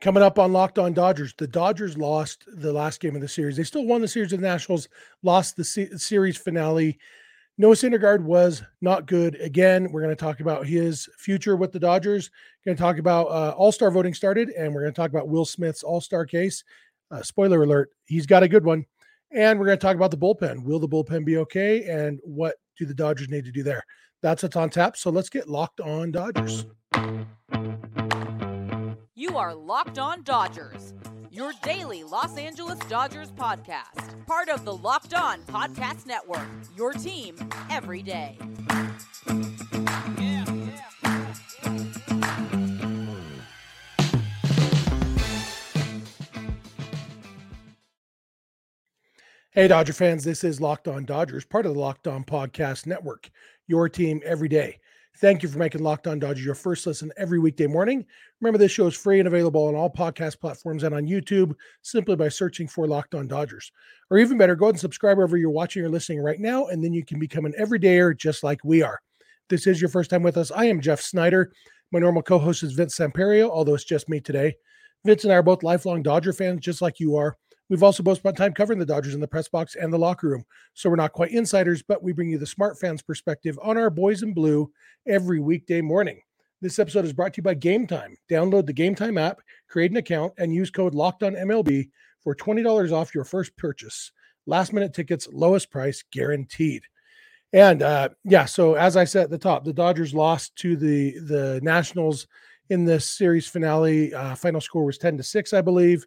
Coming up on Locked On Dodgers, the Dodgers lost the last game of the series. They still won the series of the Nationals, lost the series finale. Noah Syndergaard was not good again. We're going to talk about his future with the Dodgers. Going to talk about uh, All Star voting started, and we're going to talk about Will Smith's All Star case. Uh, spoiler alert: he's got a good one. And we're going to talk about the bullpen. Will the bullpen be okay? And what do the Dodgers need to do there? That's what's on tap. So let's get locked on Dodgers. You are Locked On Dodgers, your daily Los Angeles Dodgers podcast. Part of the Locked On Podcast Network, your team every day. Hey, Dodger fans, this is Locked On Dodgers, part of the Locked On Podcast Network, your team every day. Thank you for making Locked On Dodgers your first listen every weekday morning. Remember, this show is free and available on all podcast platforms and on YouTube simply by searching for Locked On Dodgers. Or even better, go ahead and subscribe wherever you're watching or listening right now, and then you can become an everydayer just like we are. This is your first time with us. I am Jeff Snider. My normal co host is Vince Samperio, although it's just me today. Vince and I are both lifelong Dodger fans, just like you are. We've also both spent time covering the Dodgers in the press box and the locker room. So we're not quite insiders, but we bring you the smart fans perspective on our boys in blue every weekday morning. This episode is brought to you by Game Time. Download the Game Time app, create an account, and use code Locked On MLB for $20 off your first purchase. Last minute tickets, lowest price guaranteed. And uh, yeah, so as I said at the top, the Dodgers lost to the the Nationals in this series finale. Uh, final score was 10 to 6, I believe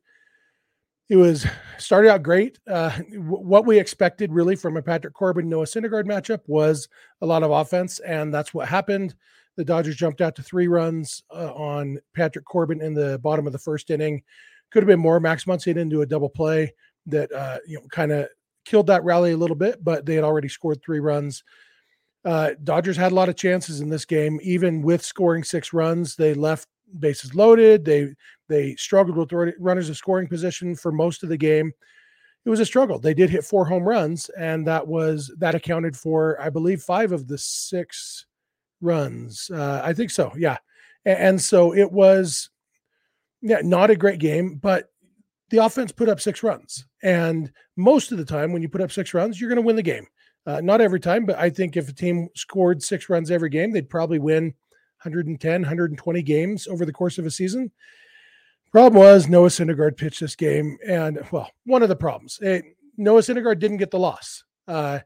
it was started out great. Uh, w- what we expected really from a Patrick Corbin Noah Syndergaard matchup was a lot of offense, and that's what happened. The Dodgers jumped out to three runs uh, on Patrick Corbin in the bottom of the first inning. Could have been more. Max Muncy didn't do a double play that uh, you know kind of killed that rally a little bit, but they had already scored three runs. Uh, Dodgers had a lot of chances in this game, even with scoring six runs. They left bases loaded. They they struggled with runners of scoring position for most of the game. It was a struggle. They did hit four home runs, and that was that accounted for, I believe, five of the six runs. Uh, I think so. Yeah, and, and so it was, yeah, not a great game, but the offense put up six runs, and most of the time, when you put up six runs, you're going to win the game. Uh, not every time, but I think if a team scored six runs every game, they'd probably win 110, 120 games over the course of a season. Problem was Noah Syndergaard pitched this game, and well, one of the problems it, eh, Noah Syndergaard didn't get the loss, uh,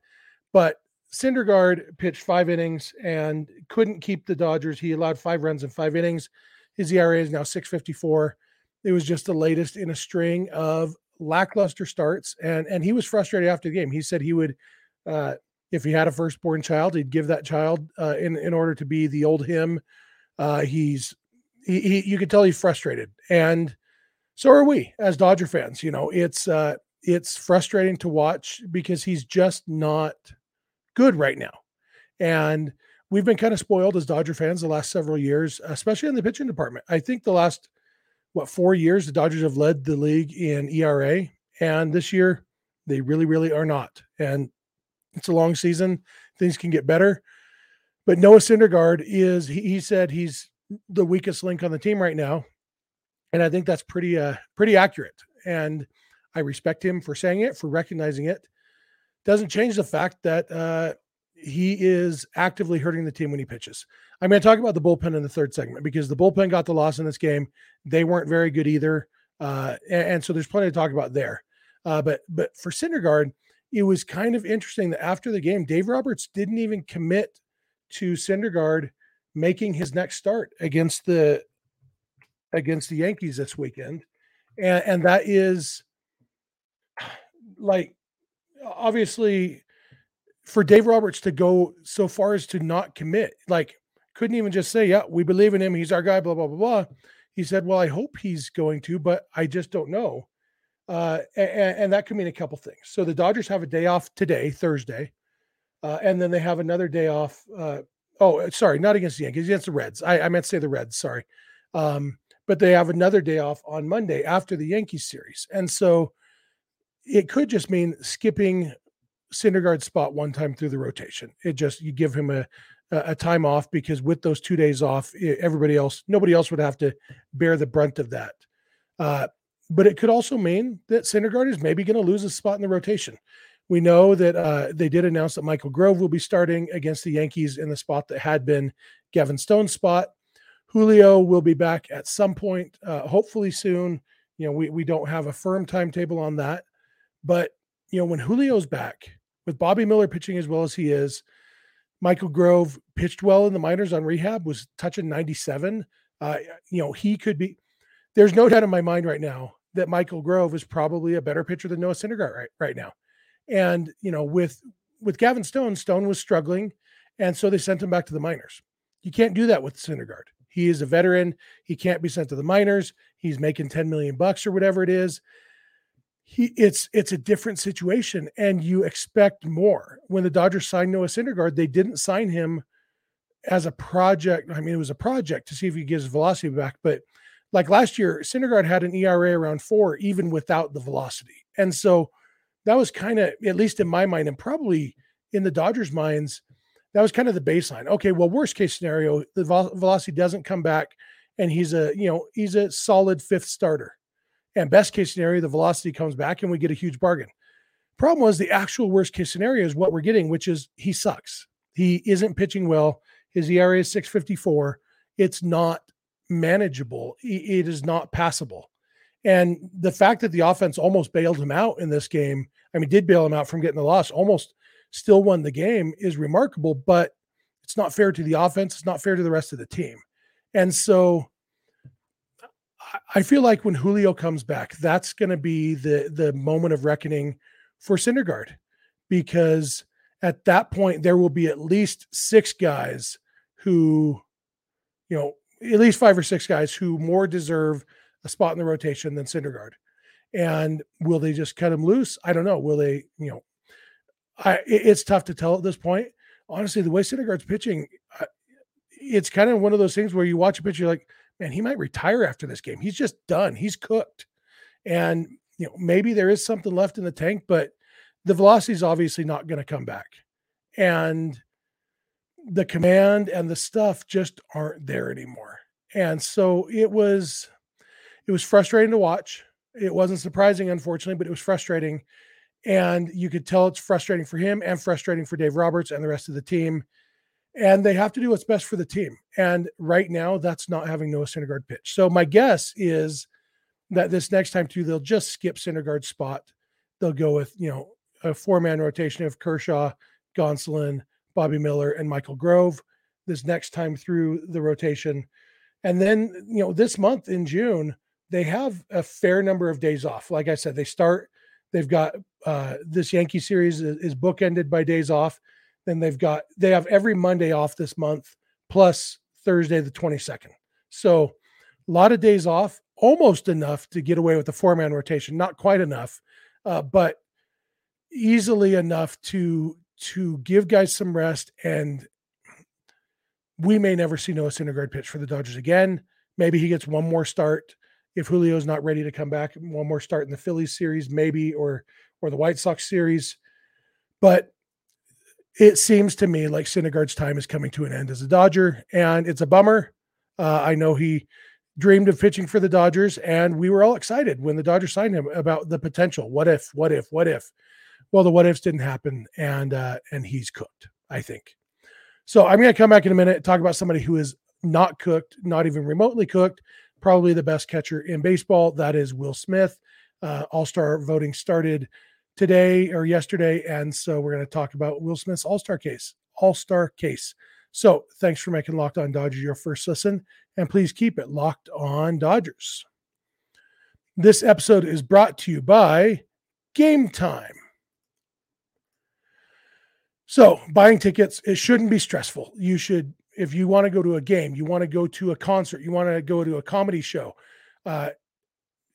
but Syndergaard pitched five innings and couldn't keep the Dodgers. He allowed five runs in five innings. His ERA is now 654. It was just the latest in a string of lackluster starts, and and he was frustrated after the game. He said he would, uh, if he had a firstborn child, he'd give that child uh, in in order to be the old him. Uh, he's he, he, you could tell he's frustrated, and so are we as Dodger fans. You know, it's uh, it's frustrating to watch because he's just not good right now, and we've been kind of spoiled as Dodger fans the last several years, especially in the pitching department. I think the last what four years the Dodgers have led the league in ERA, and this year they really, really are not. And it's a long season; things can get better. But Noah Syndergaard is he, he said he's the weakest link on the team right now. And I think that's pretty uh pretty accurate. And I respect him for saying it, for recognizing it. Doesn't change the fact that uh he is actively hurting the team when he pitches. I'm going to talk about the bullpen in the third segment because the bullpen got the loss in this game. They weren't very good either. Uh, and, and, so there's plenty to talk about there. Uh, but but for Syndergaard, it was kind of interesting that after the game, Dave Roberts didn't even commit to Syndergaard making his next start against the against the Yankees this weekend. And and that is like obviously for Dave Roberts to go so far as to not commit, like couldn't even just say, Yeah, we believe in him, he's our guy, blah, blah, blah, blah. He said, Well, I hope he's going to, but I just don't know. Uh, and, and, that could mean a couple things. So the Dodgers have a day off today, Thursday, uh, and then they have another day off uh, Oh, uh, sorry, not against the Yankees, against the Reds. I, I meant to say the Reds. Sorry, um, but they have another day off on Monday after the Yankees series, and so it could just mean skipping Syndergaard's spot one time through the rotation. It just you give him a a time off because with those two days off, everybody else, nobody else would have to bear the brunt of that. Uh, but it could also mean that Syndergaard is maybe going to lose a spot in the rotation. We know that uh, they did announce that Michael Grove will be starting against the Yankees in the spot that had been Gavin Stone's spot. Julio will be back at some point, uh, hopefully soon. You know, we, we don't have a firm timetable on that. But, you know, when Julio's back, with Bobby Miller pitching as well as he is, Michael Grove pitched well in the minors on rehab, was touching 97. Uh, you know, he could be, there's no doubt in my mind right now that Michael Grove is probably a better pitcher than Noah Syndergaard right, right now. And you know, with with Gavin Stone, Stone was struggling, and so they sent him back to the minors. You can't do that with Syndergaard. He is a veteran. He can't be sent to the minors. He's making 10 million bucks or whatever it is. He it's it's a different situation, and you expect more. When the Dodgers signed Noah Syndergaard, they didn't sign him as a project. I mean, it was a project to see if he gives velocity back, but like last year, Syndergaard had an ERA around four, even without the velocity. And so that was kind of, at least in my mind, and probably in the Dodgers' minds, that was kind of the baseline. Okay, well, worst case scenario, the velocity doesn't come back, and he's a you know he's a solid fifth starter. And best case scenario, the velocity comes back, and we get a huge bargain. Problem was the actual worst case scenario is what we're getting, which is he sucks. He isn't pitching well. His ERA is 654. It's not manageable. It is not passable. And the fact that the offense almost bailed him out in this game, I mean, did bail him out from getting the loss, almost still won the game is remarkable, but it's not fair to the offense. It's not fair to the rest of the team. And so I feel like when Julio comes back, that's going to be the the moment of reckoning for Syndergaard because at that point there will be at least six guys who, you know, at least five or six guys who more deserve a spot in the rotation than Syndergaard. And will they just cut him loose? I don't know. Will they, you know, I, it's tough to tell at this point. Honestly, the way Syndergaard's pitching, it's kind of one of those things where you watch a pitch, you're like, man, he might retire after this game. He's just done. He's cooked. And, you know, maybe there is something left in the tank, but the velocity is obviously not going to come back. And the command and the stuff just aren't there anymore. And so it was it was frustrating to watch. It wasn't surprising, unfortunately, but it was frustrating. And you could tell it's frustrating for him and frustrating for Dave Roberts and the rest of the team. And they have to do what's best for the team. And right now, that's not having Noah Syndergaard pitch. So my guess is that this next time too, they'll just skip Syndergaard's spot. They'll go with you know a four man rotation of Kershaw, Gonsolin, Bobby Miller, and Michael Grove. This next time through the rotation, and then you know this month in June they have a fair number of days off. Like I said, they start, they've got uh, this Yankee series is, bookended by days off. Then they've got, they have every Monday off this month, plus Thursday, the 22nd. So a lot of days off, almost enough to get away with the four man rotation. Not quite enough, uh, but easily enough to to give guys some rest and we may never see Noah Syndergaard pitch for the Dodgers again. Maybe he gets one more start if Julio's not ready to come back, one more start in the Phillies series, maybe, or or the White Sox series. But it seems to me like Syndergaard's time is coming to an end as a Dodger, and it's a bummer. Uh, I know he dreamed of pitching for the Dodgers, and we were all excited when the Dodgers signed him about the potential. What if? What if? What if? Well, the what ifs didn't happen, and uh, and he's cooked. I think. So I'm going to come back in a minute talk about somebody who is not cooked, not even remotely cooked, probably the best catcher in baseball. That is Will Smith. Uh, All star voting started today or yesterday. And so we're going to talk about Will Smith's All Star case. All Star case. So thanks for making Locked On Dodgers your first listen. And please keep it locked on Dodgers. This episode is brought to you by Game Time. So, buying tickets, it shouldn't be stressful. You should if you want to go to a game, you want to go to a concert, you want to go to a comedy show, uh,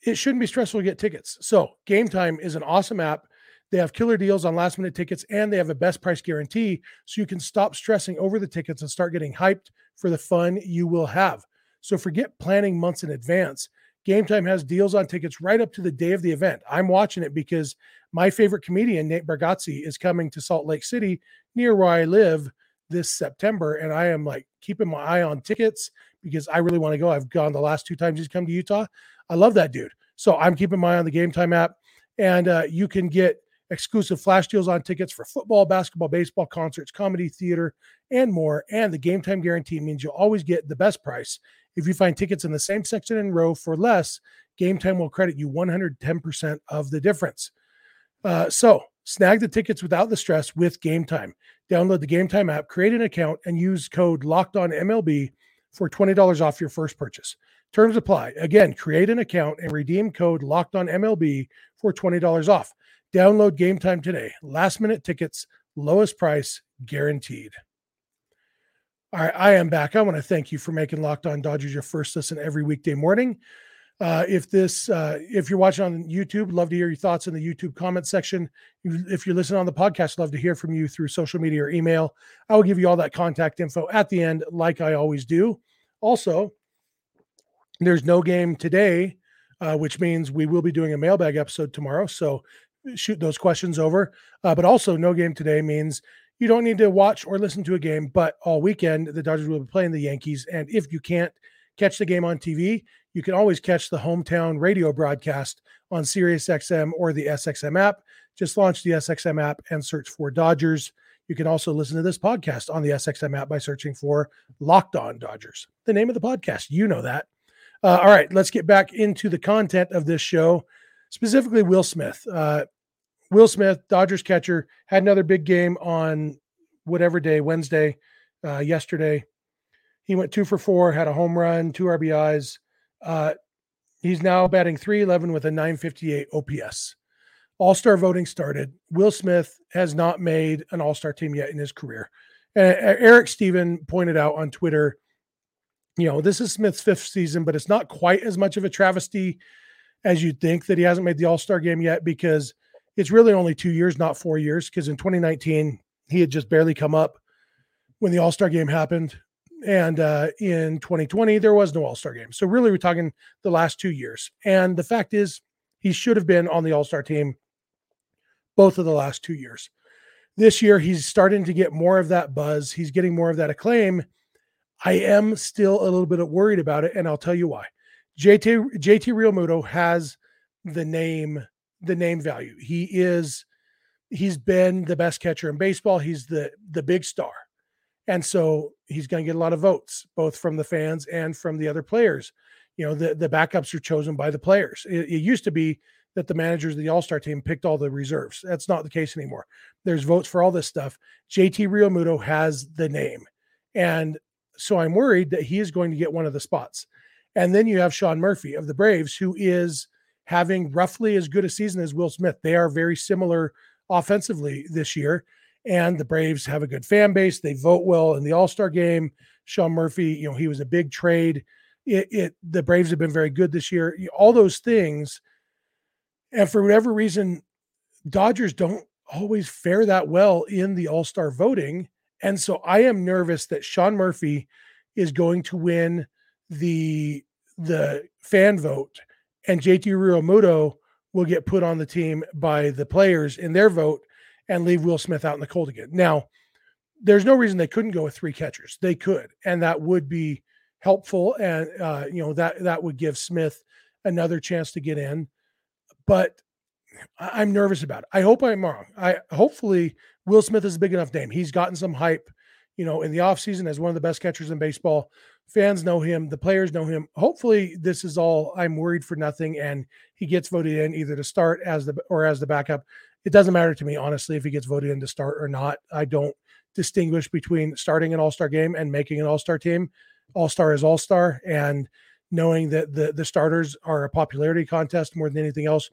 it shouldn't be stressful to get tickets. So, Game Time is an awesome app. They have killer deals on last minute tickets and they have a best price guarantee. So, you can stop stressing over the tickets and start getting hyped for the fun you will have. So, forget planning months in advance. Game Time has deals on tickets right up to the day of the event. I'm watching it because my favorite comedian, Nate Bargatze, is coming to Salt Lake City near where I live this September. And I am like keeping my eye on tickets because I really want to go. I've gone the last two times he's come to Utah. I love that dude. So I'm keeping my eye on the Game Time app, and uh, you can get exclusive flash deals on tickets for football, basketball, baseball, concerts, comedy, theater, and more. And the Game Time guarantee means you'll always get the best price. If you find tickets in the same section and row for less, Game Time will credit you 110% of the difference. Uh, so snag the tickets without the stress with Game Time. Download the Game Time app, create an account, and use code Locked On MLB for $20 off your first purchase. Terms apply. Again, create an account and redeem code Locked On MLB for $20 off. Download Game Time today. Last minute tickets, lowest price guaranteed. All right, I am back. I want to thank you for making Locked On Dodgers your first listen every weekday morning. Uh, if this, uh, if you're watching on YouTube, love to hear your thoughts in the YouTube comment section. If you're listening on the podcast, love to hear from you through social media or email. I will give you all that contact info at the end, like I always do. Also, there's no game today, uh, which means we will be doing a mailbag episode tomorrow. So shoot those questions over. Uh, but also, no game today means you don't need to watch or listen to a game, but all weekend the Dodgers will be playing the Yankees. And if you can't catch the game on TV, you can always catch the hometown radio broadcast on SiriusXM or the SXM app. Just launch the SXM app and search for Dodgers. You can also listen to this podcast on the SXM app by searching for Locked On Dodgers, the name of the podcast. You know that. Uh, all right, let's get back into the content of this show, specifically Will Smith. Uh, Will Smith, Dodgers catcher, had another big game on whatever day, Wednesday, uh, yesterday. He went two for four, had a home run, two RBIs. Uh, he's now batting 311 with a 958 OPS. All star voting started. Will Smith has not made an all star team yet in his career. Eric Stephen pointed out on Twitter, you know, this is Smith's fifth season, but it's not quite as much of a travesty as you'd think that he hasn't made the all star game yet because it's really only two years, not four years. Because in 2019, he had just barely come up when the all star game happened. And uh, in 2020, there was no All Star game. So, really, we're talking the last two years. And the fact is, he should have been on the All Star team both of the last two years. This year, he's starting to get more of that buzz. He's getting more of that acclaim. I am still a little bit worried about it, and I'll tell you why. JT JT Realmuto has the name the name value. He is he's been the best catcher in baseball. He's the the big star. And so he's going to get a lot of votes, both from the fans and from the other players. You know, the, the backups are chosen by the players. It, it used to be that the managers of the All Star team picked all the reserves. That's not the case anymore. There's votes for all this stuff. JT Realmuto has the name. And so I'm worried that he is going to get one of the spots. And then you have Sean Murphy of the Braves, who is having roughly as good a season as Will Smith. They are very similar offensively this year and the Braves have a good fan base. They vote well in the All Star game. Sean Murphy, you know, he was a big trade. It, it the Braves have been very good this year. All those things, and for whatever reason, Dodgers don't always fare that well in the All Star voting, and so I am nervous that Sean Murphy is going to win the the fan vote, and JT Realmuto will get put on the team by the players in their vote and leave Will Smith out in the cold again. Now, there's no reason they couldn't go with three catchers. They could, and that would be helpful, and uh, you know that that would give Smith another chance to get in. But I'm nervous about it. I hope I'm wrong. I hopefully Will Smith is a big enough name. He's gotten some hype, you know, in the offseason as one of the best catchers in baseball. Fans know him, the players know him. Hopefully, this is all I'm worried for nothing, and he gets voted in either to start as the or as the backup it doesn't matter to me, honestly, if he gets voted in to start or not. I don't distinguish between starting an all star game and making an all star team. All star is all star. And knowing that the, the starters are a popularity contest more than anything else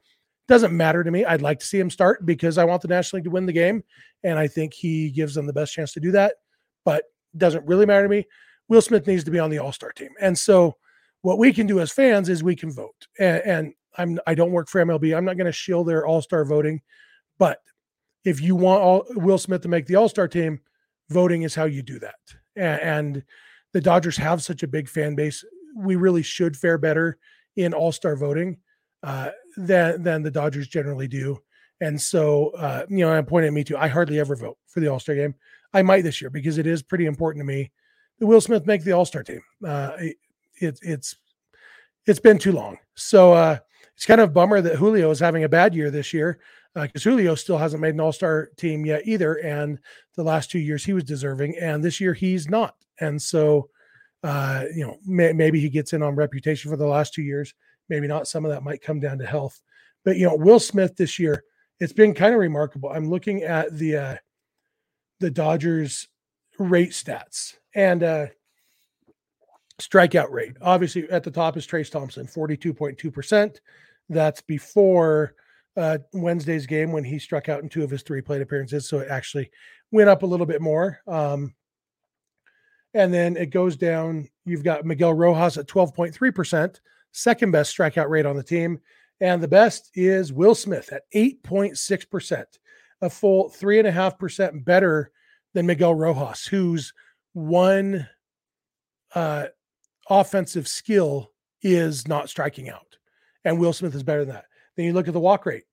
doesn't matter to me. I'd like to see him start because I want the National League to win the game. And I think he gives them the best chance to do that. But doesn't really matter to me. Will Smith needs to be on the all star team. And so what we can do as fans is we can vote. And, and I'm I don't work for MLB. I'm not going to shield their all star voting. But if you want all, Will Smith to make the All Star team, voting is how you do that. And, and the Dodgers have such a big fan base. We really should fare better in All Star voting uh, than than the Dodgers generally do. And so, uh, you know, I'm pointing at me too. I hardly ever vote for the All Star game. I might this year because it is pretty important to me Will Smith make the All Star team. Uh, it, it's it's been too long. So uh, it's kind of bummer that Julio is having a bad year this year because uh, Julio still hasn't made an All Star team yet either. And the last two years he was deserving, and this year he's not. And so, uh, you know, may, maybe he gets in on reputation for the last two years. Maybe not. Some of that might come down to health. But you know, Will Smith this year, it's been kind of remarkable. I'm looking at the uh, the Dodgers rate stats and uh, strikeout rate. Obviously, at the top is Trayce Thompson, 42.2%. That's before uh, Wednesday's game when he struck out in two of his three plate appearances. So it actually went up a little bit more. Um, and then it goes down. You've got Miguel Rojas at 12.3%, second best strikeout rate on the team. And the best is Will Smith at 8.6%, a full three and a half percent better than Miguel Rojas, whose one uh, offensive skill is not striking out. And Will Smith is better than that. Then you look at the walk rate.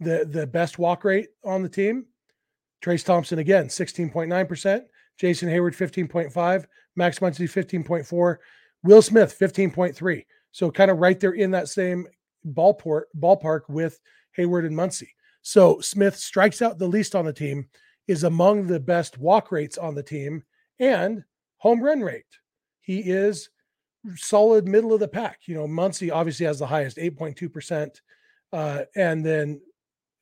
The the best walk rate on the team, Trayce Thompson again, 16.9%, Jason Heyward 15.5, Max Muncy 15.4, Will Smith 15.3. So kind of right there in that same ballpark ballpark with Heyward and Muncy. So Smith strikes out the least on the team, is among the best walk rates on the team, and home run rate. He is solid middle of the pack. You know, Muncy obviously has the highest, 8.2%. Uh, and then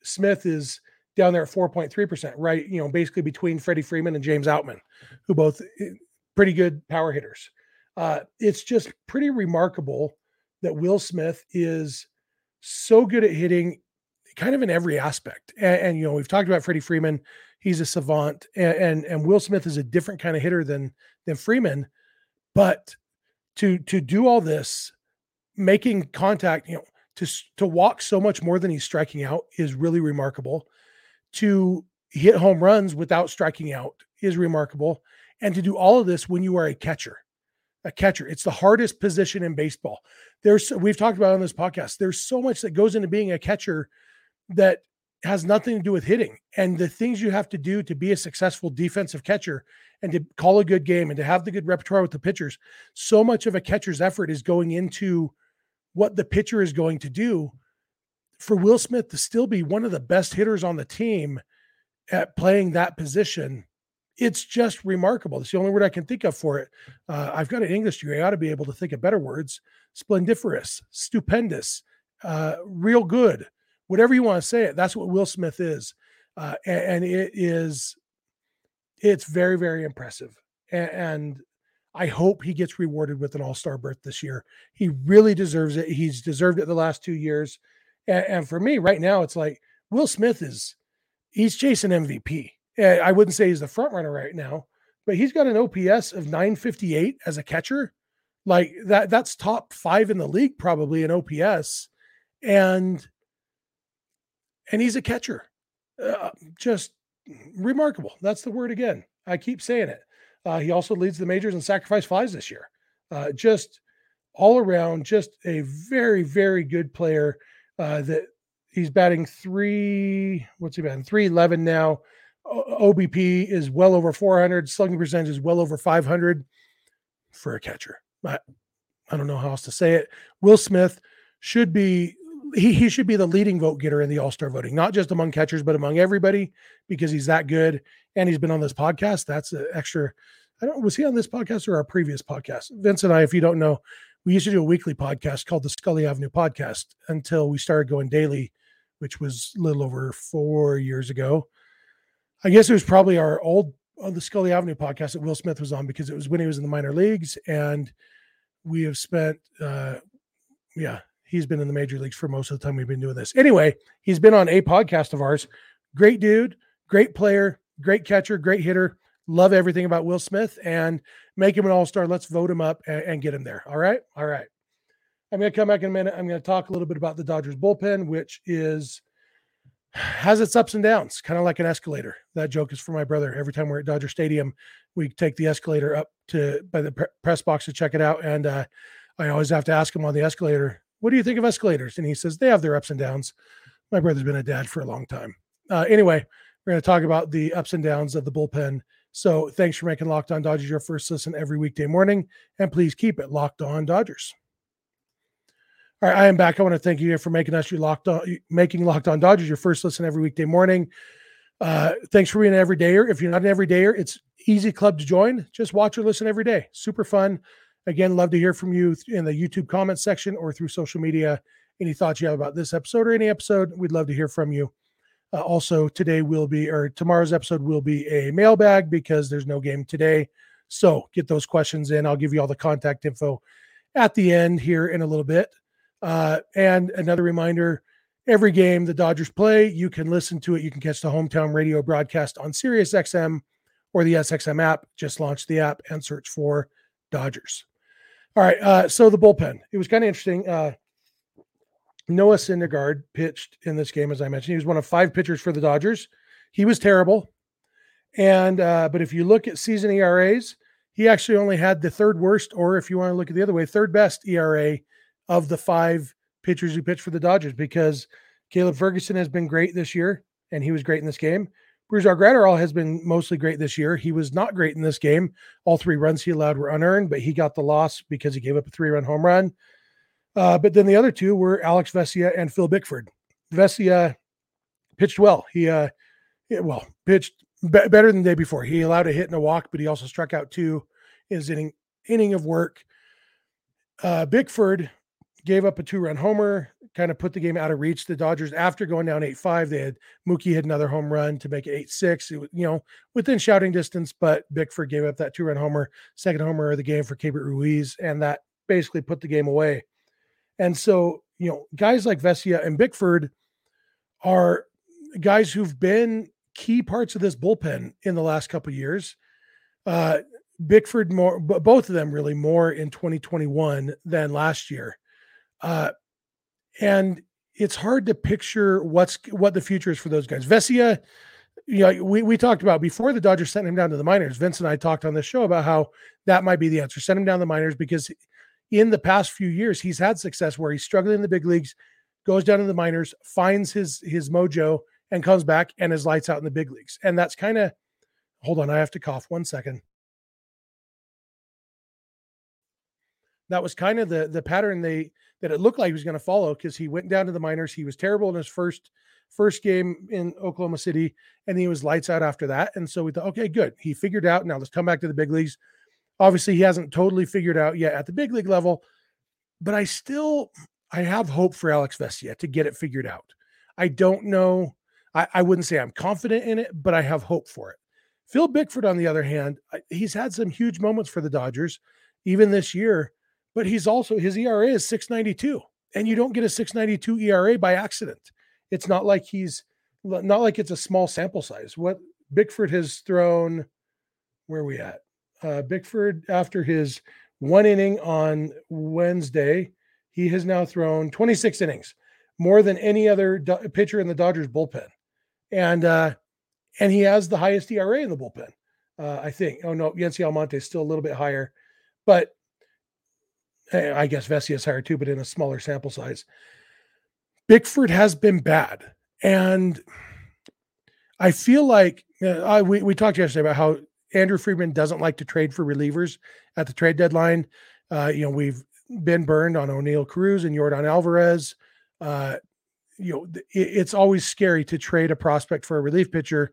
Smith is down there at 4.3%, right? You know, basically between Freddie Freeman and James Outman, who both eh, pretty good power hitters. Uh, it's just pretty remarkable that Will Smith is so good at hitting kind of in every aspect. And, and you know, we've talked about Freddie Freeman. He's a savant and, and, and Will Smith is a different kind of hitter than than Freeman. But to to do all this, making contact, you know, to to walk so much more than he's striking out is really remarkable. To hit home runs without striking out is remarkable, and to do all of this when you are a catcher, a catcher, it's the hardest position in baseball. There's we've talked about on this podcast. There's so much that goes into being a catcher that has nothing to do with hitting and the things you have to do to be a successful defensive catcher and to call a good game and to have the good repertoire with the pitchers. So much of a catcher's effort is going into what the pitcher is going to do. For Will Smith to still be one of the best hitters on the team at playing that position, it's just remarkable. It's the only word I can think of for it. Uh, I've got an English degree. I ought to be able to think of better words. Splendiferous, stupendous, uh, real good, whatever you want to say it. That's what Will Smith is. Uh, and, it is it's very very impressive and, and I hope he gets rewarded with an All Star berth this year. He really deserves it. He's deserved it the last two years. And, and, for me, right now, it's like Will Smith is he's chasing MVP. I wouldn't say he's the front runner right now, but he's got an OPS of 958 as a catcher. Like that, that's top five in the league, probably in OPS. And and he's a catcher. Uh, just remarkable. That's the word again. I keep saying it. Uh, he also leads the majors in sacrifice flies this year. Uh, just all around, just a very, very good player. Uh, that he's batting three. What's he batting? Three eleven now. O- OBP is well over 400. Slugging percentage is well over 500 for a catcher. I, I don't know how else to say it. Will Smith should be he, he should be the leading vote getter in the All Star voting, not just among catchers, but among everybody because he's that good and he's been on this podcast. That's an extra. I don't was he on this podcast or our previous podcast? Vince and I, if you don't know, we used to do a weekly podcast called the Scully Avenue Podcast until we started going daily, which was a little over four years ago. I guess it was probably our old on the Scully Avenue podcast that Will Smith was on because it was when he was in the minor leagues, and we have spent, uh, yeah, he's been in the major leagues for most of the time we've been doing this. Anyway, he's been on a podcast of ours. Great dude, great player, great catcher, great hitter. Love everything about Will Smith and make him an all star. Let's vote him up and, and, get him there. All right. All right. I'm going to come back in a minute. I'm going to talk a little bit about the Dodgers bullpen, which is has its ups and downs, kind of like an escalator. That joke is for my brother. Every time we're at Dodger Stadium, we take the escalator up to by the press box to check it out. And uh, I always have to ask him on the escalator, what do you think of escalators? And he says, they have their ups and downs. My brother's been a dad for a long time. Uh, anyway, we're going to talk about the ups and downs of the bullpen So thanks for making Locked On Dodgers your first listen every weekday morning, and please keep it Locked On Dodgers. All right, I am back. I want to thank you for making us your locked on, making Locked On Dodgers your first listen every weekday morning. Uh, thanks for being an everydayer. If you're not an everydayer, it's easy club to join. Just watch or listen every day. Super fun. Again, love to hear from you in the YouTube comment section or through social media. Any thoughts you have about this episode or any episode, we'd love to hear from you. Uh, also, today will be, or tomorrow's episode will be a mailbag because there's no game today. So get those questions in. I'll give you all the contact info at the end here in a little bit. Uh, and another reminder every game the Dodgers play, you can listen to it. You can catch the hometown radio broadcast on SiriusXM or the SXM app. Just launch the app and search for Dodgers. All right. Uh, so the bullpen, it was kind of interesting. Uh, Noah Syndergaard pitched in this game, as I mentioned. He was one of five pitchers for the Dodgers. He was terrible. And, uh, but if you look at season ERAs, he actually only had the third worst, or if you want to look at the other way, third best ERA of the five pitchers who pitched for the Dodgers because Caleb Ferguson has been great this year, and he was great in this game. Brusdar Graterol has been mostly great this year. He was not great in this game. All three runs he allowed were unearned, but he got the loss because he gave up a three-run home run. Uh, but then the other two were Alex Vesia and Phil Bickford. Vesia pitched well. He, uh, well, pitched be- better than the day before. He allowed a hit and a walk, but he also struck out two in his inning, inning of work. Uh, Bickford gave up a two-run homer, kind of put the game out of reach. The Dodgers, after going down eight five, they had Mookie hit another home run to make it eight six. It was, you know, within shouting distance, but Bickford gave up that two-run homer, second homer of the game for Keibert Ruiz, and that basically put the game away. And so, you know, guys like Vesia and Bickford are guys who've been key parts of this bullpen in the last couple years. Uh, Bickford more, both of them really more in 2021 than last year. Uh, and it's hard to picture what's what the future is for those guys. Vesia, you know, we, we talked about before the Dodgers sent him down to the minors. Vince and I talked on this show about how that might be the answer. Send him down the minors because in the past few years he's had success where he's struggling in the big leagues, goes down to the minors, finds his his mojo, and comes back and his lights out in the big leagues. And that's kind of hold on, I have to cough one second. That was kind of the the pattern they that it looked like he was going to follow because he went down to the minors. He was terrible in his first first game in Oklahoma City, and he was lights out after that. And so we thought, okay, good. He figured out. Now let's come back to the big leagues. Obviously, he hasn't totally figured out yet at the big league level, but I still I have hope for Alex Vesia to get it figured out. I don't know. I, I wouldn't say I'm confident in it, but I have hope for it. Phil Bickford, on the other hand, he's had some huge moments for the Dodgers, even this year but he's also his ERA is 692 and you don't get a 692 ERA by accident. It's not like he's not like it's a small sample size. What Bickford has thrown, where are we at? Uh, Bickford, after his one inning on Wednesday, he has now thrown 26 innings, more than any other do- pitcher in the Dodgers bullpen, and uh, and he has the highest ERA in the bullpen. Uh, I think. Oh no, Yency Almonte is still a little bit higher, but I guess Vesia is higher too, but in a smaller sample size. Bickford has been bad. And I feel like uh, I, we, we talked yesterday about how Andrew Friedman doesn't like to trade for relievers at the trade deadline. Uh, you know, we've been burned on Oneil Cruz and Yordan Alvarez. Uh, you know, it, it's always scary to trade a prospect for a relief pitcher.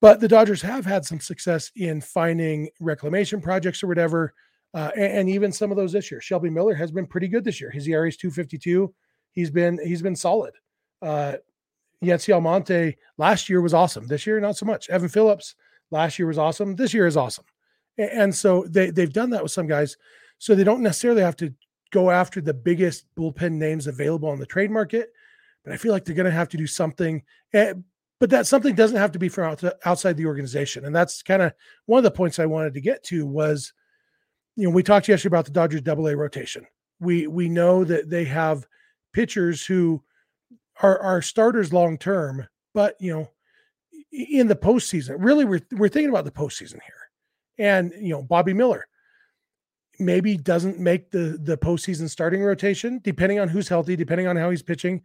But the Dodgers have had some success in finding reclamation projects or whatever uh, and, and, even some of those this year. Shelby Miller has been pretty good this year. His ERA is 252. He's been he's been solid. Uh, Yency Almonte last year was awesome. This year, not so much. Evan Phillips last year was awesome. This year is awesome. And, and so they they've done that with some guys. So they don't necessarily have to go after the biggest bullpen names available on the trade market. But I feel like they're going to have to do something. Eh, but that something doesn't have to be from outside the organization. And that's kind of one of the points I wanted to get to was you know, we talked yesterday about the Dodgers double A rotation. We we know that they have pitchers who are are starters long term, but you know, in the postseason, really we're we're thinking about the postseason here. And you know, Bobby Miller maybe doesn't make the the postseason starting rotation, depending on who's healthy, depending on how he's pitching.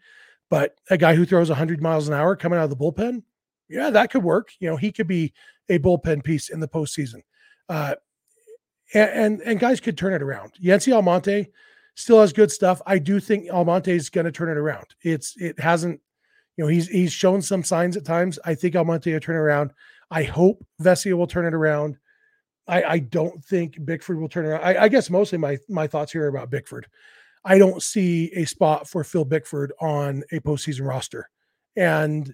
But a guy who throws 100 miles an hour coming out of the bullpen, yeah, that could work. You know, he could be a bullpen piece in the postseason. Uh, and, and, and guys could turn it around. Yency Almonte still has good stuff. I do think Almonte is going to turn it around. It's it hasn't, you know, he's he's shown some signs at times. I think Almonte will turn around. I hope Vesia will turn it around. I, I don't think Bickford will turn around. I, I guess mostly my my thoughts here are about Bickford. I don't see a spot for Phil Bickford on a postseason roster. And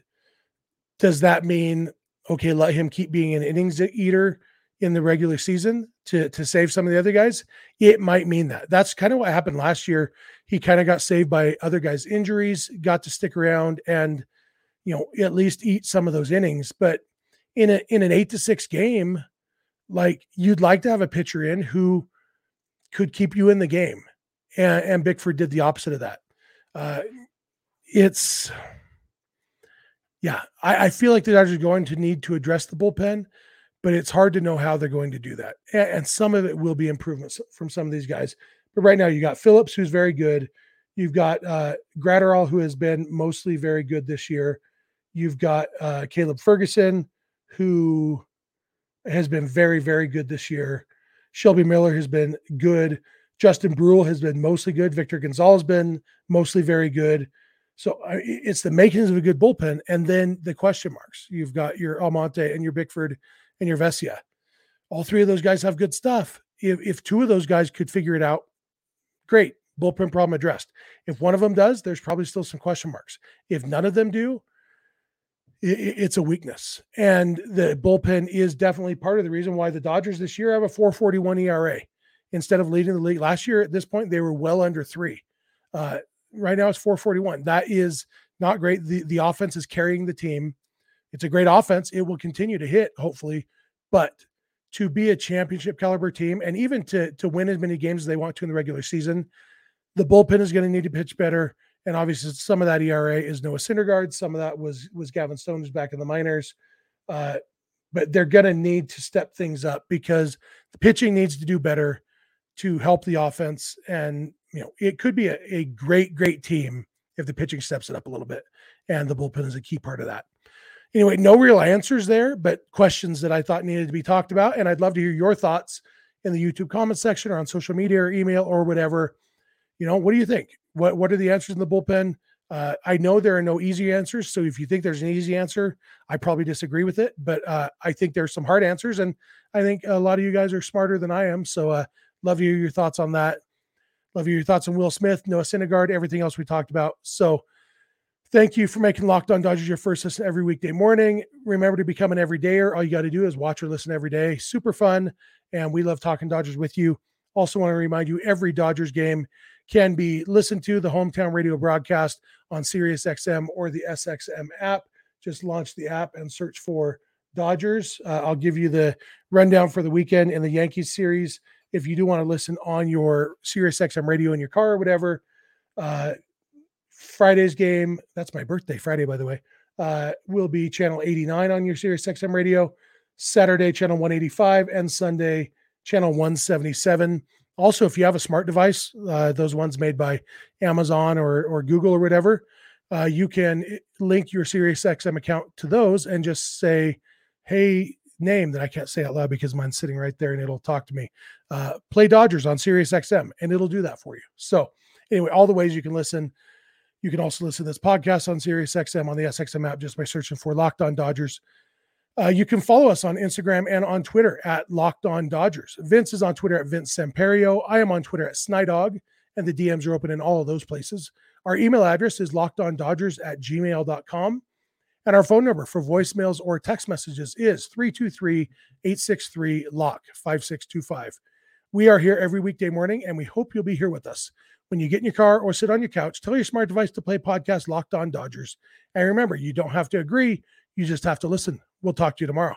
does that mean okay, let him keep being an innings eater in the regular season to to save some of the other guys? It might mean that. That's kind of what happened last year. He kind of got saved by other guys' injuries, got to stick around and you know at least eat some of those innings. But in a in an eight to six game, like you'd like to have a pitcher in who could keep you in the game. And, and Bickford did the opposite of that. Uh, it's, yeah, I, I, feel like the Dodgers are going to need to address the bullpen, but it's hard to know how they're going to do that. And, some of it will be improvements from some of these guys. But right now, you got Phillips, who's very good. You've got uh, Graterol, who has been mostly very good this year. You've got uh, Caleb Ferguson, who has been very, very good this year. Shelby Miller has been good. Justin Bruihl has been mostly good. Victor Gonzalez has been mostly very good. So it's the makings of a good bullpen. And then the question marks. You've got your Almonte and your Bickford and your Vesia. All three of those guys have good stuff. If, if two of those guys could figure it out, great. Bullpen problem addressed. If one of them does, there's probably still some question marks. If none of them do, it's a weakness. And the bullpen is definitely part of the reason why the Dodgers this year have a 441 ERA instead of leading the league. Last year at this point, they were well under three. Uh, right now it's 441. That is not great. The, the offense is carrying the team. It's a great offense. It will continue to hit, hopefully. But to be a championship caliber team and even to, to win as many games as they want to in the regular season, the bullpen is going to need to pitch better and obviously some of that ERA is Noah Syndergaard. Some of that was was Gavin Stone, who's back in the minors. Uh, but they're going to need to step things up because the pitching needs to do better to help the offense. And you know, it could be a, a great, great team if the pitching steps it up a little bit, and the bullpen is a key part of that. Anyway, no real answers there, but questions that I thought needed to be talked about, and I'd love to hear your thoughts in the YouTube comment section or on social media or email or whatever. You know, what do you think? What what are the answers in the bullpen? Uh, I know there are no easy answers. So if you think there's an easy answer, I probably disagree with it. But uh, I think there's some hard answers, and I think a lot of you guys are smarter than I am. So uh, love you your thoughts on that. Love you your thoughts on Will Smith, Noah Syndergaard, everything else we talked about. So thank you for making Locked On Dodgers your first listen every weekday morning. Remember to become an everydayer. All you got to do is watch or listen every day. Super fun, and we love talking Dodgers with you. Also want to remind you every Dodgers game can be listened to the hometown radio broadcast on Sirius XM or the SXM app. Just launch the app and search for Dodgers. Uh, I'll give you the rundown for the weekend in the Yankees series. If you do want to listen on your Sirius XM radio in your car or whatever, uh, Friday's game, that's my birthday, Friday, by the way, uh, will be channel 89 on your Sirius XM radio, Saturday, channel 185, and Sunday, channel 177. Also, if you have a smart device, uh, those ones made by Amazon or, or Google or whatever, uh, you can eh, link your Sirius XM account to those and just say, hey, name that I can't say out loud because mine's sitting right there and it'll talk to me. Uh, play Dodgers on Sirius XM and it'll do that for you. So, anyway, all the ways you can listen. You can also listen to this podcast on SiriusXM on the SXM app just by searching for Locked On Dodgers. Uh, you can follow us on Instagram and on Twitter at Locked On Dodgers. Vince is on Twitter at Vince Samperio. I am on Twitter at Snydog, and the DMs are open in all of those places. Our email address is lockedondodgers at gmail.com. And our phone number for voicemails or text messages is 323 863 LOCK 5625. We are here every weekday morning, and we hope you'll be here with us. When you get in your car or sit on your couch, tell your smart device to play podcast Locked On Dodgers. And remember, you don't have to agree, you just have to listen. We'll talk to you tomorrow.